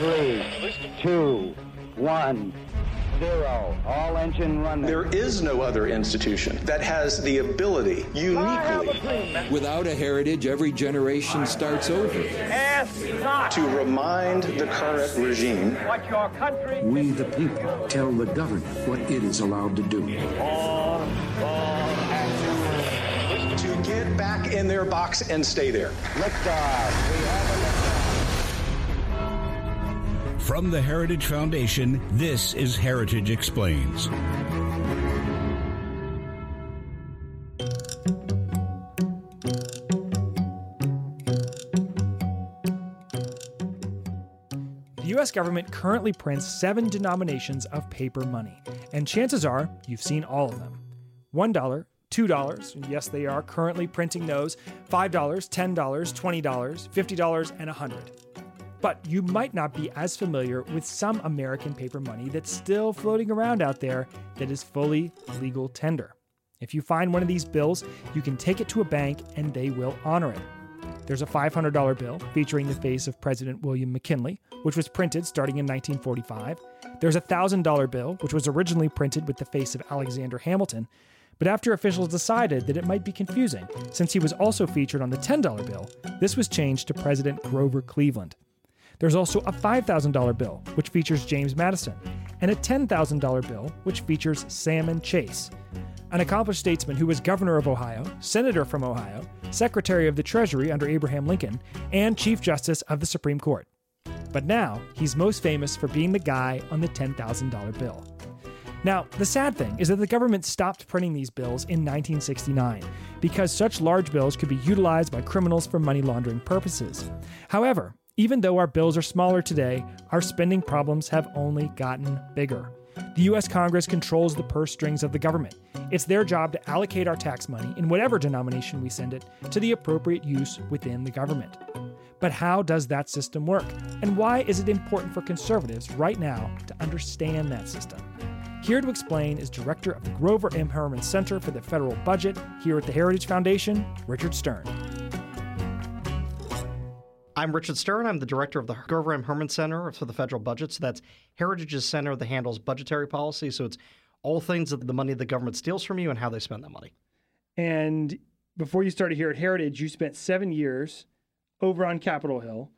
Three, two, one, zero. All engine running. There is no other institution that has the ability, uniquely, Without a heritage, every generation starts over. Ask not to remind the current regime what your country We, the people, tell the government what it is allowed to do. to get back in their box and stay there. Liftoff. We have a liftoff. From the Heritage Foundation, this is Heritage Explains. The US government currently prints seven denominations of paper money, and chances are you've seen all of them. $1, $2, and yes, they are currently printing those, $5, $10, $20, $50, and a 100 But you might not be as familiar with some American paper money that's still floating around out there that is fully legal tender. If you find one of these bills, you can take it to a bank and they will honor it. There's a $500 bill featuring the face of President William McKinley, which was printed starting in 1945. There's a $1,000 bill, which was originally printed with the face of Alexander Hamilton. But after officials decided that it might be confusing, since he was also featured on the $10 bill, this was changed to President Grover Cleveland. There's also a $5,000 bill, which features James Madison, and a $10,000 bill, which features Salmon Chase, an accomplished statesman who was governor of Ohio, senator from Ohio, secretary of the Treasury under Abraham Lincoln, and chief justice of the Supreme Court. But now, he's most famous for being the guy on the $10,000 bill. Now, the sad thing is that the government stopped printing these bills in 1969 because such large bills could be utilized by criminals for money laundering purposes. However, even though our bills are smaller today, our spending problems have only gotten bigger. The US Congress controls the purse strings of the government. It's their job to allocate our tax money, in whatever denomination we send it, to the appropriate use within the government. But how does that system work? And why is it important for conservatives right now to understand that system? Here to explain is director of the Grover M. Hermann Center for the Federal Budget here at the Heritage Foundation, Richard Stern. I'm Richard Stern. I'm the director of the Grover M. Hermann Center for the Federal Budget. So that's Heritage's center that handles budgetary policy. So it's all things that the money the government steals from you and how they spend that money. And before you started here at Heritage, you spent seven years over on Capitol Hill,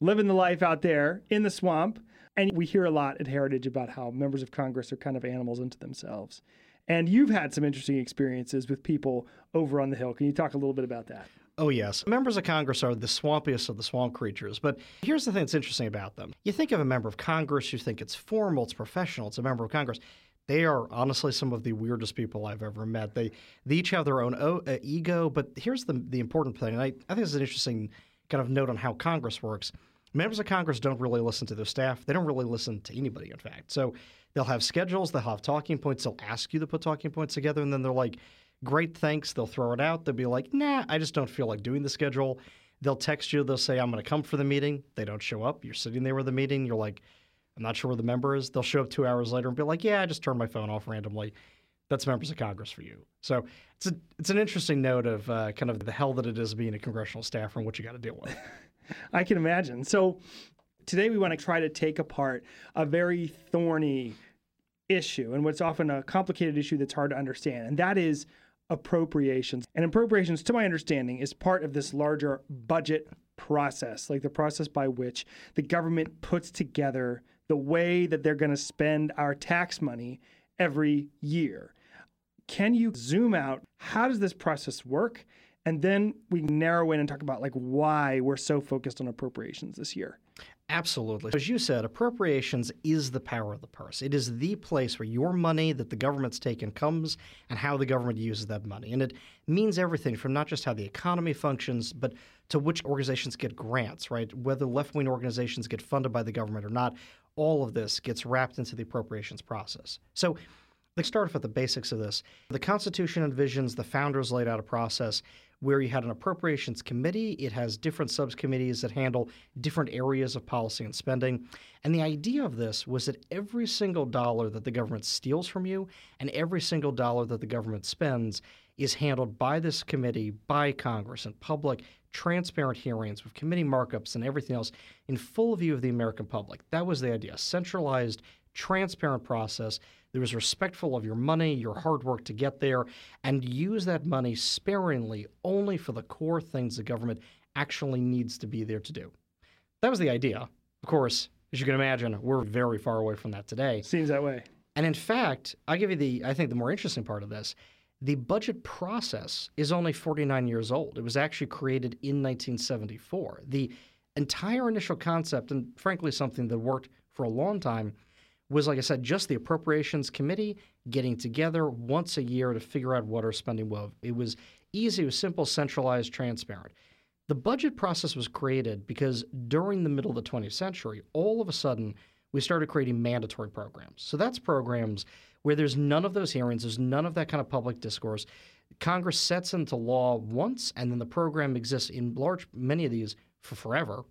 living the life out there in the swamp. And we hear a lot at Heritage about how members of Congress are kind of animals unto themselves. And you've had some interesting experiences with people over on the Hill. Can you talk a little bit about that? Oh, yes. Members of Congress are the swampiest of the swamp creatures. But here's the thing that's interesting about them. You think of a member of Congress, you think it's formal, it's professional, it's a member of Congress. They are honestly some of the weirdest people I've ever met. They, they each have their own o- uh, ego. But here's the, the important thing, and I, I think it's an interesting kind of note on how Congress works. Members of Congress don't really listen to their staff. They don't really listen to anybody, in fact. So they'll have schedules, they'll have talking points, they'll ask you to put talking points together, and then they're like, great, thanks. They'll throw it out. They'll be like, nah, I just don't feel like doing the schedule. They'll text you, they'll say, I'm going to come for the meeting. They don't show up. You're sitting there with the meeting. You're like, I'm not sure where the member is. They'll show up two hours later and be like, yeah, I just turned my phone off randomly. That's members of Congress for you. So it's a, it's an interesting note of uh, kind of the hell that it is being a congressional staffer and what you got to deal with. I can imagine. So today we want to try to take apart a very thorny issue and what's often a complicated issue that's hard to understand, and that is appropriations. And appropriations, to my understanding, is part of this larger budget process, like the process by which the government puts together the way that they're going to spend our tax money every year. Can you zoom out? How does this process work? And then we narrow in and talk about like why we're so focused on appropriations this year. Absolutely. As you said, appropriations is the power of the purse. It is the place where your money that the government's taken comes and how the government uses that money. And it means everything from not just how the economy functions, but to which organizations get grants, right? Whether left wing organizations get funded by the government or not, all of this gets wrapped into the appropriations process. So let's start off with the basics of this. The Constitution envisions the founders laid out a process where you had an appropriations committee. It has different subcommittees that handle different areas of policy and spending. And the idea of this was that every single dollar that the government steals from you and every single dollar that the government spends, is handled by this committee, by Congress, in public, transparent hearings with committee markups and everything else in full view of the American public. That was the idea. Centralized, transparent process that was respectful of your money, your hard work to get there, and use that money sparingly only for the core things the government actually needs to be there to do. That was the idea. Of course, as you can imagine, we're very far away from that today. Seems that way. And in fact, I'll give you the, I think, the more interesting part of this. The budget process is only 49 years old. It was actually created in 1974. The entire initial concept, and frankly, something that worked for a long time, was, like I said, just the Appropriations Committee getting together once a year to figure out what our spending was. It was easy, it was simple, centralized, transparent. The budget process was created because during the middle of the 20th century, all of a sudden, we started creating mandatory programs. So that's programs where there's none of those hearings, there's none of that kind of public discourse. Congress sets into law once, and then the program exists in large many of these for forever.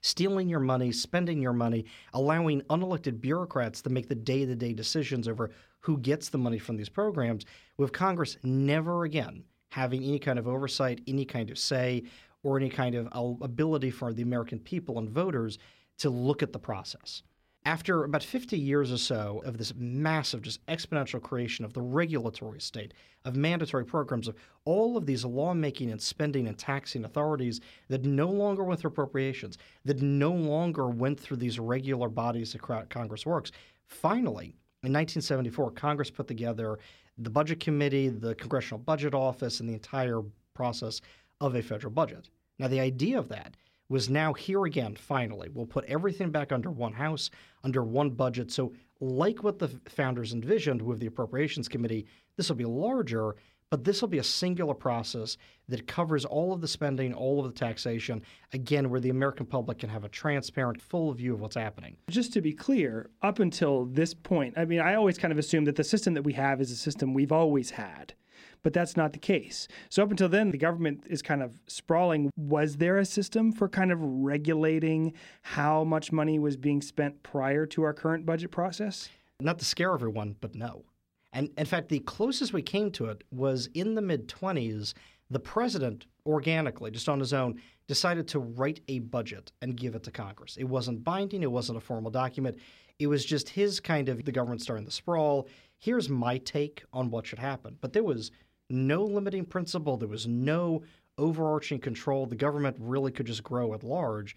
Stealing your money, spending your money, allowing unelected bureaucrats to make the day to day decisions over who gets the money from these programs, with Congress never again having any kind of oversight, any kind of say, or any kind of uh, ability for the American people and voters to look at the process. After about 50 years or so of this massive, just exponential creation of the regulatory state, of mandatory programs, of all of these lawmaking and spending and taxing authorities that no longer went through appropriations, that no longer went through these regular bodies that Congress works, finally, in 1974, Congress put together the Budget Committee, the Congressional Budget Office, and the entire process of a federal budget. Now, the idea of that was now here again, finally. We'll put everything back under one house, under one budget. So, like what the founders envisioned with the Appropriations Committee, this will be larger, but this will be a singular process that covers all of the spending, all of the taxation, again, where the American public can have a transparent, full view of what's happening. Just to be clear, up until this point, I mean, I always kind of assume that the system that we have is a system we've always had but that's not the case. So up until then, the government is kind of sprawling. Was there a system for kind of regulating how much money was being spent prior to our current budget process? Not to scare everyone, but no. And in fact, the closest we came to it was in the mid 20s. The president, organically, just on his own, decided to write a budget and give it to Congress. It wasn't binding, it wasn't a formal document. It was just his kind of the government starting to sprawl. Here's my take on what should happen. But there was no limiting principle. There was no overarching control. The government really could just grow at large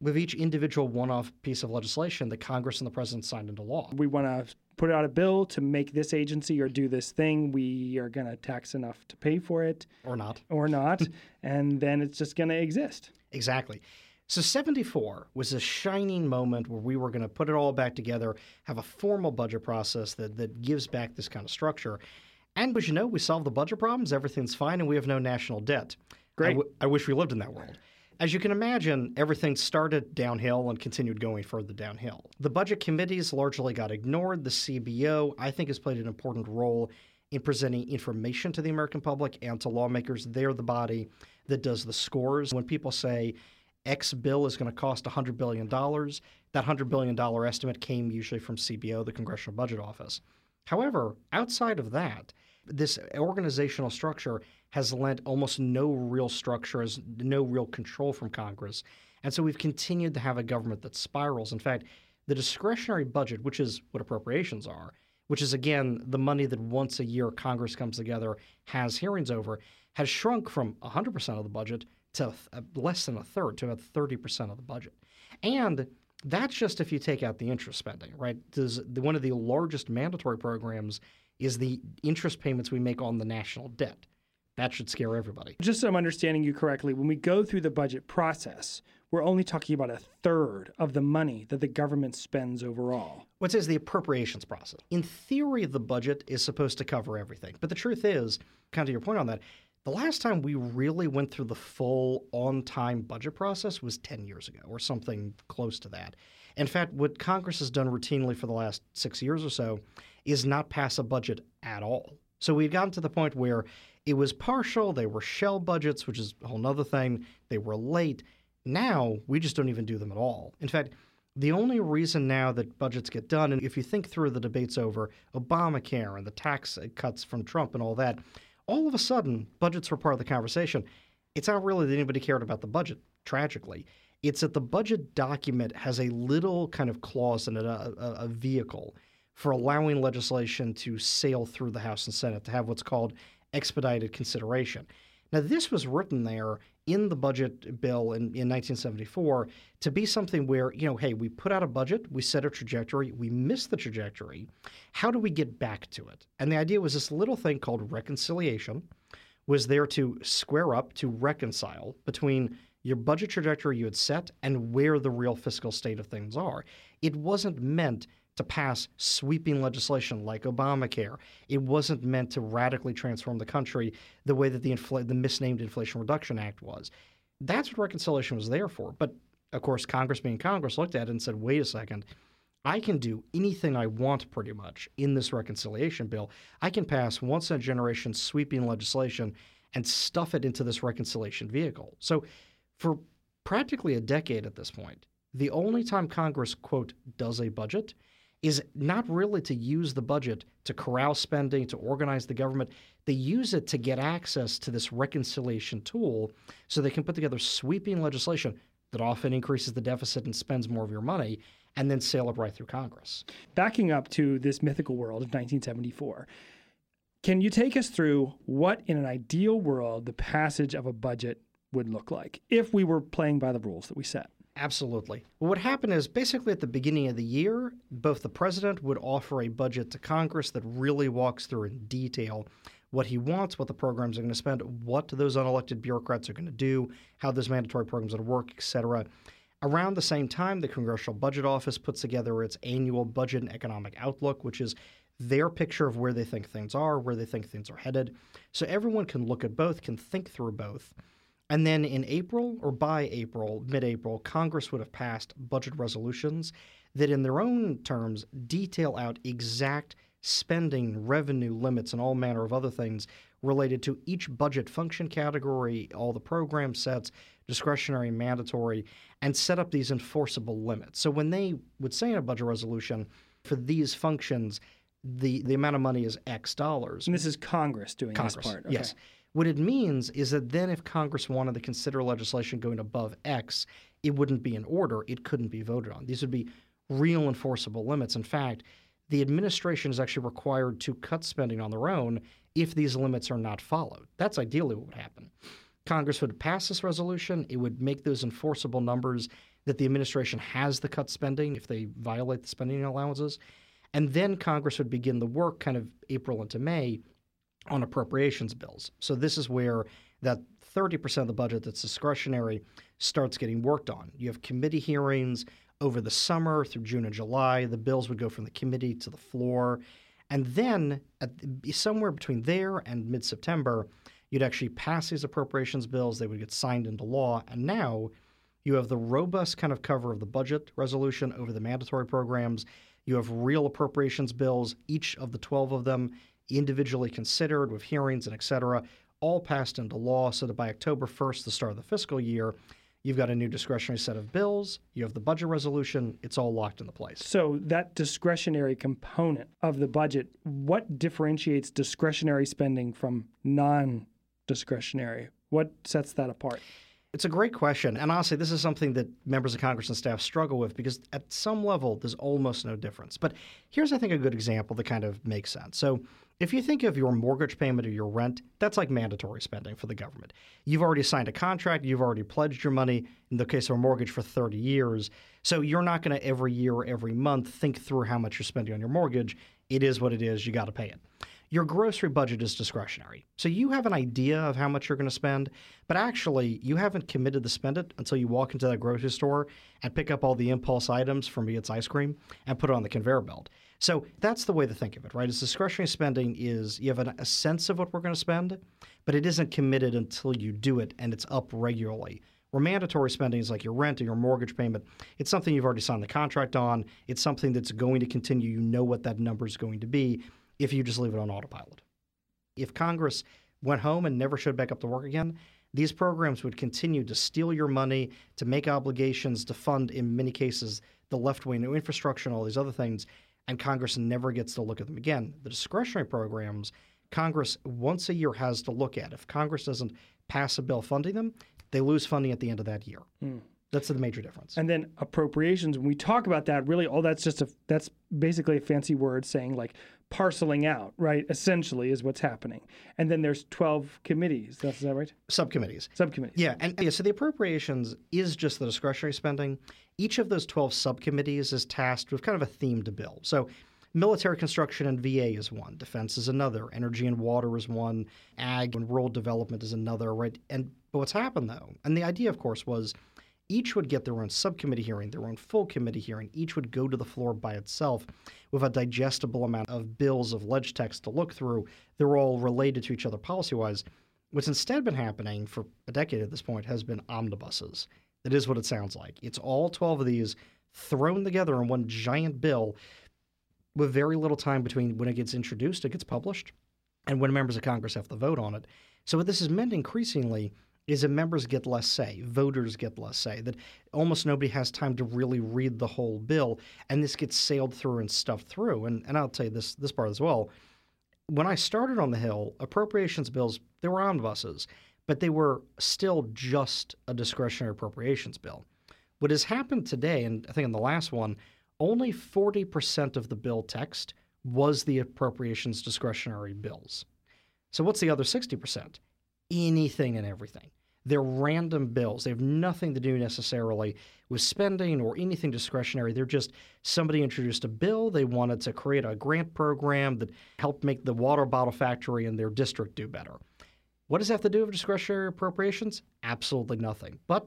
with each individual one off piece of legislation that Congress and the president signed into law. We want to put out a bill to make this agency or do this thing. We are going to tax enough to pay for it. Or not. Or not. and then it's just going to exist. Exactly. So 74 was a shining moment where we were going to put it all back together, have a formal budget process that, that gives back this kind of structure. And as you know, we solved the budget problems, everything's fine, and we have no national debt. Great. I, w- I wish we lived in that world. As you can imagine, everything started downhill and continued going further downhill. The budget committees largely got ignored. The CBO, I think, has played an important role in presenting information to the American public and to lawmakers. They're the body that does the scores. When people say X bill is going to cost $100 billion, that $100 billion estimate came usually from CBO, the Congressional Budget Office. However, outside of that, this organizational structure has lent almost no real structure, no real control from Congress. And so we've continued to have a government that spirals. In fact, the discretionary budget, which is what appropriations are, which is again the money that once a year Congress comes together, has hearings over, has shrunk from 100% of the budget to less than a third, to about 30% of the budget. And that's just if you take out the interest spending, right? Does one of the largest mandatory programs is the interest payments we make on the national debt. That should scare everybody. Just so I'm understanding you correctly, when we go through the budget process, we're only talking about a third of the money that the government spends overall. What says the appropriations process? In theory, the budget is supposed to cover everything. But the truth is, kind of your point on that, the last time we really went through the full on time budget process was 10 years ago or something close to that. In fact, what Congress has done routinely for the last six years or so is not pass a budget at all. So we've gotten to the point where it was partial, they were shell budgets, which is a whole other thing, they were late. Now we just don't even do them at all. In fact, the only reason now that budgets get done, and if you think through the debates over Obamacare and the tax cuts from Trump and all that, All of a sudden, budgets were part of the conversation. It's not really that anybody cared about the budget, tragically. It's that the budget document has a little kind of clause in it, a, a, a vehicle for allowing legislation to sail through the House and Senate to have what's called expedited consideration. Now, this was written there in the budget bill in, in 1974 to be something where, you know, hey, we put out a budget, we set a trajectory, we missed the trajectory. How do we get back to it? And the idea was this little thing called reconciliation was there to square up, to reconcile between your budget trajectory you had set and where the real fiscal state of things are. It wasn't meant to pass sweeping legislation like Obamacare. It wasn't meant to radically transform the country the way that the, infl- the misnamed Inflation Reduction Act was. That's what reconciliation was there for. But of course, Congress being Congress looked at it and said, wait a second, I can do anything I want pretty much in this reconciliation bill. I can pass once in a generation sweeping legislation and stuff it into this reconciliation vehicle. So for practically a decade at this point, the only time Congress, quote, does a budget is not really to use the budget to corral spending, to organize the government. They use it to get access to this reconciliation tool so they can put together sweeping legislation that often increases the deficit and spends more of your money and then sail it right through Congress. Backing up to this mythical world of 1974, can you take us through what, in an ideal world, the passage of a budget would look like if we were playing by the rules that we set? Absolutely. What happened is basically at the beginning of the year, both the president would offer a budget to Congress that really walks through in detail what he wants, what the programs are going to spend, what those unelected bureaucrats are going to do, how those mandatory programs are going to work, etc. Around the same time, the Congressional Budget Office puts together its annual budget and economic outlook, which is their picture of where they think things are, where they think things are headed. So everyone can look at both, can think through both. And then in April or by April, mid April, Congress would have passed budget resolutions that, in their own terms, detail out exact spending, revenue limits, and all manner of other things related to each budget function category, all the program sets, discretionary, mandatory, and set up these enforceable limits. So when they would say in a budget resolution, for these functions, the, the amount of money is X dollars. And this is Congress doing Congress, this part. Okay. yes. What it means is that then if Congress wanted to consider legislation going above X, it wouldn't be in order. It couldn't be voted on. These would be real enforceable limits. In fact, the administration is actually required to cut spending on their own if these limits are not followed. That's ideally what would happen. Congress would pass this resolution. It would make those enforceable numbers that the administration has to cut spending if they violate the spending allowances. And then Congress would begin the work kind of April into May on appropriations bills. So this is where that 30% of the budget that's discretionary starts getting worked on. You have committee hearings over the summer through June and July. The bills would go from the committee to the floor. And then, somewhere between there and mid September, you'd actually pass these appropriations bills. They would get signed into law. And now you have the robust kind of cover of the budget resolution over the mandatory programs. You have real appropriations bills, each of the 12 of them individually considered with hearings and et cetera, all passed into law so that by October 1st, the start of the fiscal year, you've got a new discretionary set of bills, you have the budget resolution, it's all locked into place. So, that discretionary component of the budget, what differentiates discretionary spending from non discretionary? What sets that apart? It's a great question. And honestly, this is something that members of Congress and staff struggle with because at some level, there's almost no difference. But here's, I think, a good example that kind of makes sense. So, if you think of your mortgage payment or your rent, that's like mandatory spending for the government. You've already signed a contract, you've already pledged your money, in the case of a mortgage, for 30 years. So you're not going to every year or every month think through how much you're spending on your mortgage. It is what it is, you got to pay it. Your grocery budget is discretionary. So you have an idea of how much you're going to spend, but actually you haven't committed to spend it until you walk into that grocery store and pick up all the impulse items For me, it's ice cream and put it on the conveyor belt. So that's the way to think of it, right? Is discretionary spending is you have an, a sense of what we're going to spend, but it isn't committed until you do it and it's up regularly. Where mandatory spending is like your rent or your mortgage payment, it's something you've already signed the contract on. It's something that's going to continue. You know what that number is going to be if you just leave it on autopilot. If Congress went home and never showed back up to work again, these programs would continue to steal your money, to make obligations, to fund, in many cases, the left wing new infrastructure and all these other things, and Congress never gets to look at them again. The discretionary programs Congress once a year has to look at. If Congress doesn't pass a bill funding them, they lose funding at the end of that year. Hmm. That's the major difference. And then appropriations, when we talk about that, really all that's just a that's basically a fancy word saying like parceling out, right? Essentially is what's happening. And then there's 12 committees. That's is that right? Subcommittees. Subcommittees. Yeah, and yeah, so the appropriations is just the discretionary spending. Each of those 12 subcommittees is tasked with kind of a theme to bill. So military construction and VA is one, defense is another, energy and water is one, ag and rural development is another, right? And but what's happened though, and the idea of course was each would get their own subcommittee hearing, their own full committee hearing. Each would go to the floor by itself with a digestible amount of bills of ledge text to look through. They're all related to each other policy wise. What's instead been happening for a decade at this point has been omnibuses. That is what it sounds like. It's all 12 of these thrown together in one giant bill with very little time between when it gets introduced, it gets published, and when members of Congress have to vote on it. So, what this has meant increasingly is that members get less say, voters get less say, that almost nobody has time to really read the whole bill, and this gets sailed through and stuffed through. And, and I'll tell you this, this part as well. When I started on the Hill, appropriations bills, they were omnibuses, but they were still just a discretionary appropriations bill. What has happened today, and I think in the last one, only 40% of the bill text was the appropriations discretionary bills. So what's the other 60%? Anything and everything. They're random bills. They have nothing to do necessarily with spending or anything discretionary. They're just somebody introduced a bill. They wanted to create a grant program that helped make the water bottle factory in their district do better. What does that have to do with discretionary appropriations? Absolutely nothing. But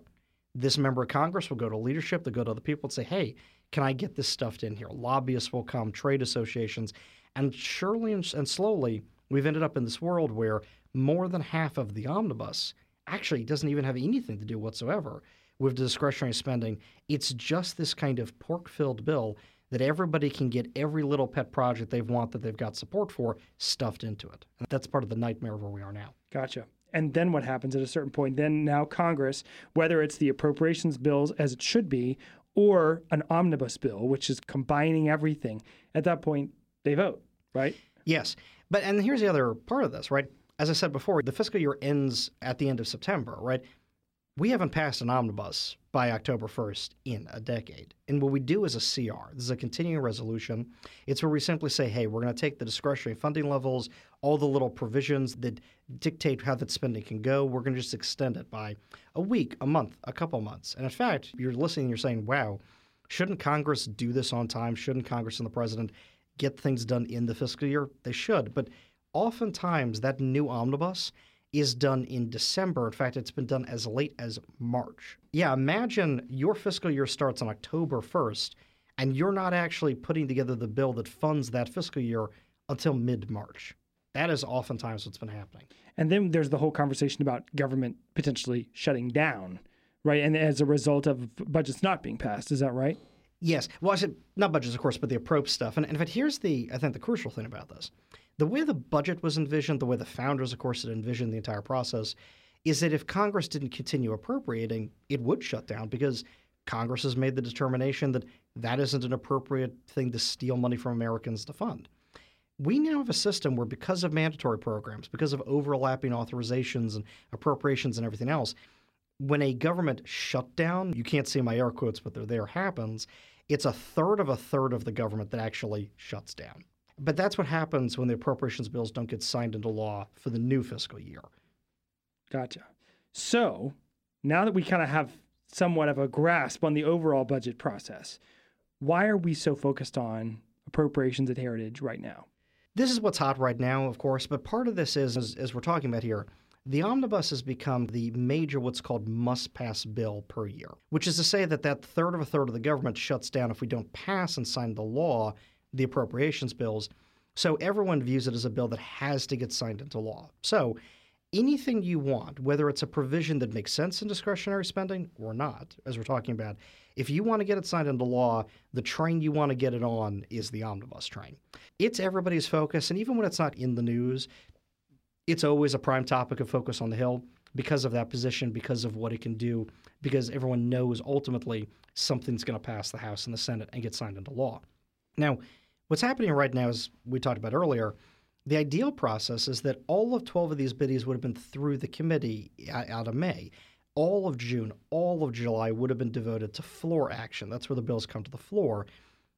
this member of Congress will go to leadership, they'll go to other people and say, hey, can I get this stuffed in here? Lobbyists will come, trade associations. And surely and, and slowly, we've ended up in this world where more than half of the omnibus actually doesn't even have anything to do whatsoever with discretionary spending. It's just this kind of pork filled bill that everybody can get every little pet project they want that they've got support for stuffed into it. And that's part of the nightmare of where we are now. Gotcha. And then what happens at a certain point? Then now Congress, whether it's the appropriations bills as it should be, or an omnibus bill, which is combining everything, at that point they vote, right? Yes. But and here's the other part of this, right? As I said before, the fiscal year ends at the end of September, right? We haven't passed an omnibus by October 1st in a decade. And what we do is a CR. This is a continuing resolution. It's where we simply say, hey, we're going to take the discretionary funding levels, all the little provisions that dictate how that spending can go, we're going to just extend it by a week, a month, a couple months. And in fact, you're listening, you're saying, wow, shouldn't Congress do this on time? Shouldn't Congress and the president get things done in the fiscal year? They should. But oftentimes, that new omnibus is done in December. In fact, it's been done as late as March. Yeah, imagine your fiscal year starts on October 1st, and you're not actually putting together the bill that funds that fiscal year until mid March. That is oftentimes what's been happening. And then there's the whole conversation about government potentially shutting down, right? And as a result of budgets not being passed, is that right? Yes. Well, I said not budgets, of course, but the approach stuff. And in fact, here's the I think the crucial thing about this: the way the budget was envisioned, the way the founders, of course, had envisioned the entire process, is that if Congress didn't continue appropriating, it would shut down because Congress has made the determination that that isn't an appropriate thing to steal money from Americans to fund. We now have a system where, because of mandatory programs, because of overlapping authorizations and appropriations and everything else, when a government shutdown, you can't see my air quotes, but they're there, happens, it's a third of a third of the government that actually shuts down. But that's what happens when the appropriations bills don't get signed into law for the new fiscal year. Gotcha. So now that we kind of have somewhat of a grasp on the overall budget process, why are we so focused on appropriations at Heritage right now? This is what's hot right now, of course, but part of this is, as, as we're talking about here, the omnibus has become the major what's called must pass bill per year, which is to say that that third of a third of the government shuts down if we don't pass and sign the law, the appropriations bills. So everyone views it as a bill that has to get signed into law. So anything you want, whether it's a provision that makes sense in discretionary spending or not, as we're talking about, if you want to get it signed into law, the train you want to get it on is the omnibus train. It's everybody's focus, and even when it's not in the news, it's always a prime topic of focus on the Hill because of that position, because of what it can do, because everyone knows ultimately something's going to pass the House and the Senate and get signed into law. Now, what's happening right now, as we talked about earlier, The ideal process is that all of 12 of these biddies would have been through the committee uh, out of May. All of June, all of July would have been devoted to floor action. That's where the bills come to the floor.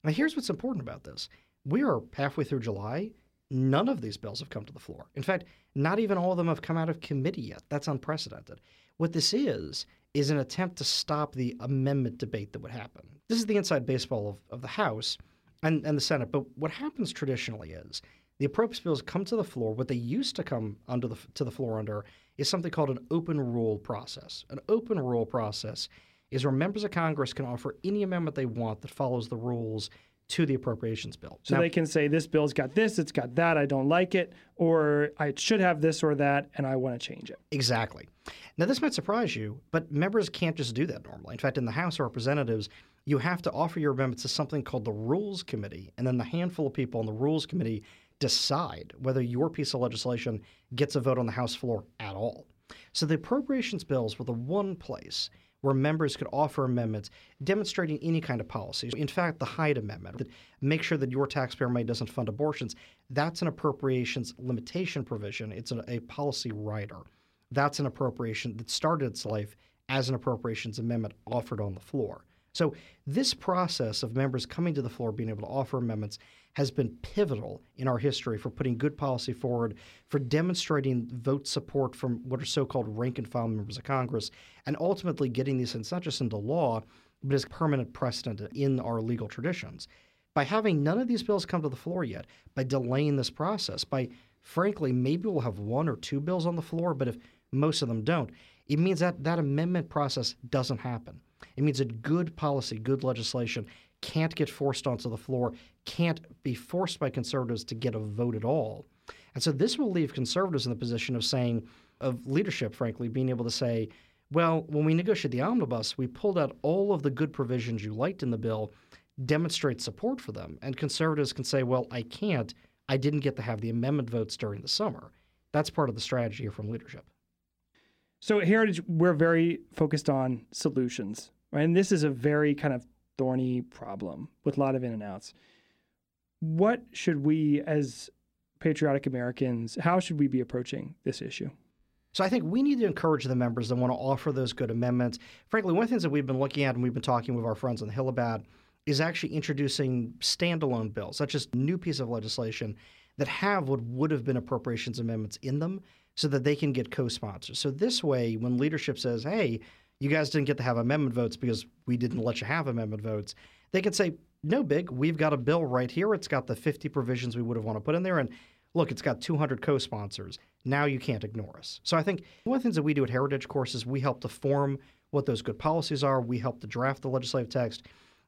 Now, here's what's important about this we are halfway through July. None of these bills have come to the floor. In fact, not even all of them have come out of committee yet. That's unprecedented. What this is, is an attempt to stop the amendment debate that would happen. This is the inside baseball of, of the House and, and the Senate. But what happens traditionally is the appropriates bills come to the floor. What they used to come under the, to the floor under is something called an open rule process. An open rule process is where members of Congress can offer any amendment they want that follows the rules to the appropriations bill. So now, they can say this bill's got this, it's got that, I don't like it, or I should have this or that, and I want to change it. Exactly. Now this might surprise you, but members can't just do that normally. In fact, in the House of Representatives, you have to offer your amendments to something called the Rules Committee, and then the handful of people on the Rules Committee decide whether your piece of legislation gets a vote on the House floor at all. So the appropriations bills were the one place where members could offer amendments demonstrating any kind of policies. In fact, the Hyde Amendment, that make sure that your taxpayer money doesn't fund abortions, that's an appropriations limitation provision. It's a, a policy rider. That's an appropriation that started its life as an appropriations amendment offered on the floor. So, this process of members coming to the floor, being able to offer amendments, has been pivotal in our history for putting good policy forward, for demonstrating vote support from what are so called rank and file members of Congress, and ultimately getting these things not just into law, but as permanent precedent in our legal traditions. By having none of these bills come to the floor yet, by delaying this process, by frankly, maybe we'll have one or two bills on the floor, but if most of them don't, it means that that amendment process doesn't happen. It means that good policy, good legislation can't get forced onto the floor, can't be forced by conservatives to get a vote at all. And so this will leave conservatives in the position of saying, of leadership, frankly, being able to say, well, when we negotiated the omnibus, we pulled out all of the good provisions you liked in the bill, demonstrate support for them. And conservatives can say, well, I can't. I didn't get to have the amendment votes during the summer. That's part of the strategy from leadership. So at Heritage, we're very focused on solutions, right? And this is a very kind of thorny problem with a lot of in and outs. What should we, as patriotic Americans, how should we be approaching this issue? So I think we need to encourage the members that want to offer those good amendments. Frankly, one of the things that we've been looking at and we've been talking with our friends on the Hill about is actually introducing standalone bills, such as new piece of legislation that have what would have been appropriations amendments in them so that they can get co-sponsors. So this way, when leadership says, hey, you guys didn't get to have amendment votes because we didn't let you have amendment votes. They could say, no big, we've got a bill right here. It's got the 50 provisions we would have want to put in there. And look, it's got 200 co sponsors. Now you can't ignore us. So I think one of the things that we do at Heritage Course is we help to form what those good policies are. We help to draft the legislative text.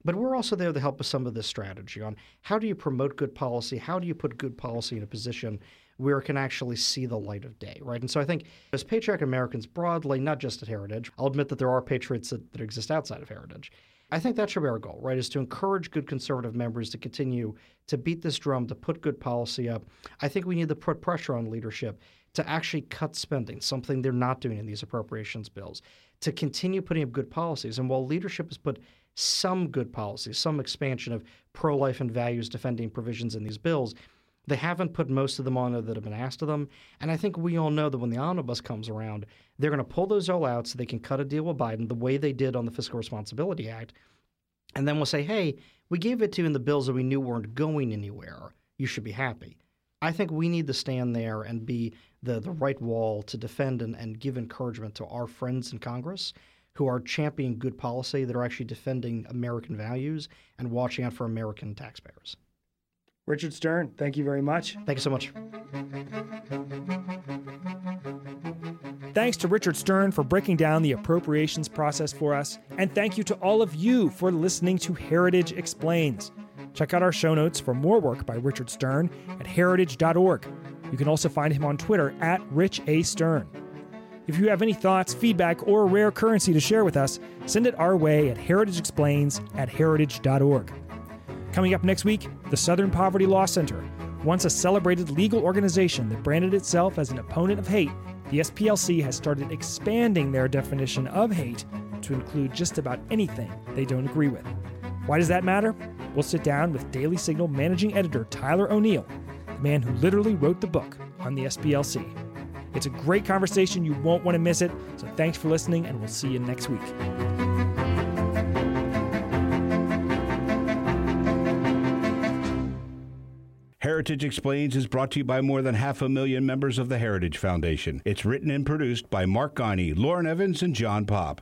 But we're also there to help with some of this strategy on how do you promote good policy? How do you put good policy in a position where it can actually see the light of day, right? And so I think as patriotic Americans broadly, not just at Heritage, I'll admit that there are patriots that, that exist outside of Heritage. I think that should be our goal, right? Is to encourage good conservative members to continue to beat this drum, to put good policy up. I think we need to put pressure on leadership to actually cut spending, something they're not doing in these appropriations bills, to continue putting up good policies. And while leadership has put some good policies, some expansion of pro life and values defending provisions in these bills, they haven't put most of them on there that have been asked of them. And I think we all know that when the omnibus comes around, they're going to pull those all out so they can cut a deal with Biden the way they did on the Fiscal Responsibility Act. And then we'll say, hey, we gave it to you in the bills that we knew weren't going anywhere. You should be happy. I think we need to stand there and be the, the right wall to defend and, and give encouragement to our friends in Congress who are championing good policy, that are actually defending American values and watching out for American taxpayers. Richard Stern, thank you very much. Thank you so much. Thanks to Richard Stern for breaking down the appropriations process for us, and thank you to all of you for listening to Heritage Explains. Check out our show notes for more work by Richard Stern at heritage.org. You can also find him on Twitter at Rich A. Stern. If you have any thoughts, feedback, or rare currency to share with us, send it our way at heritageexplains at heritage.org. Coming up next week, the Southern Poverty Law Center. Once a celebrated legal organization that branded itself as an opponent of hate, the SPLC has started expanding their definition of hate to include just about anything they don't agree with. Why does that matter? We'll sit down with Daily Signal managing editor Tyler O'Neill. The man who literally wrote the book on the SPLC. It's a great conversation. You won't want to miss it. So thanks for listening, and we'll see you next week. Heritage Explains is brought to you by more than half a million members of the Heritage Foundation. It's written and produced by Mark Gagne, Lauren Evans, and John Pop.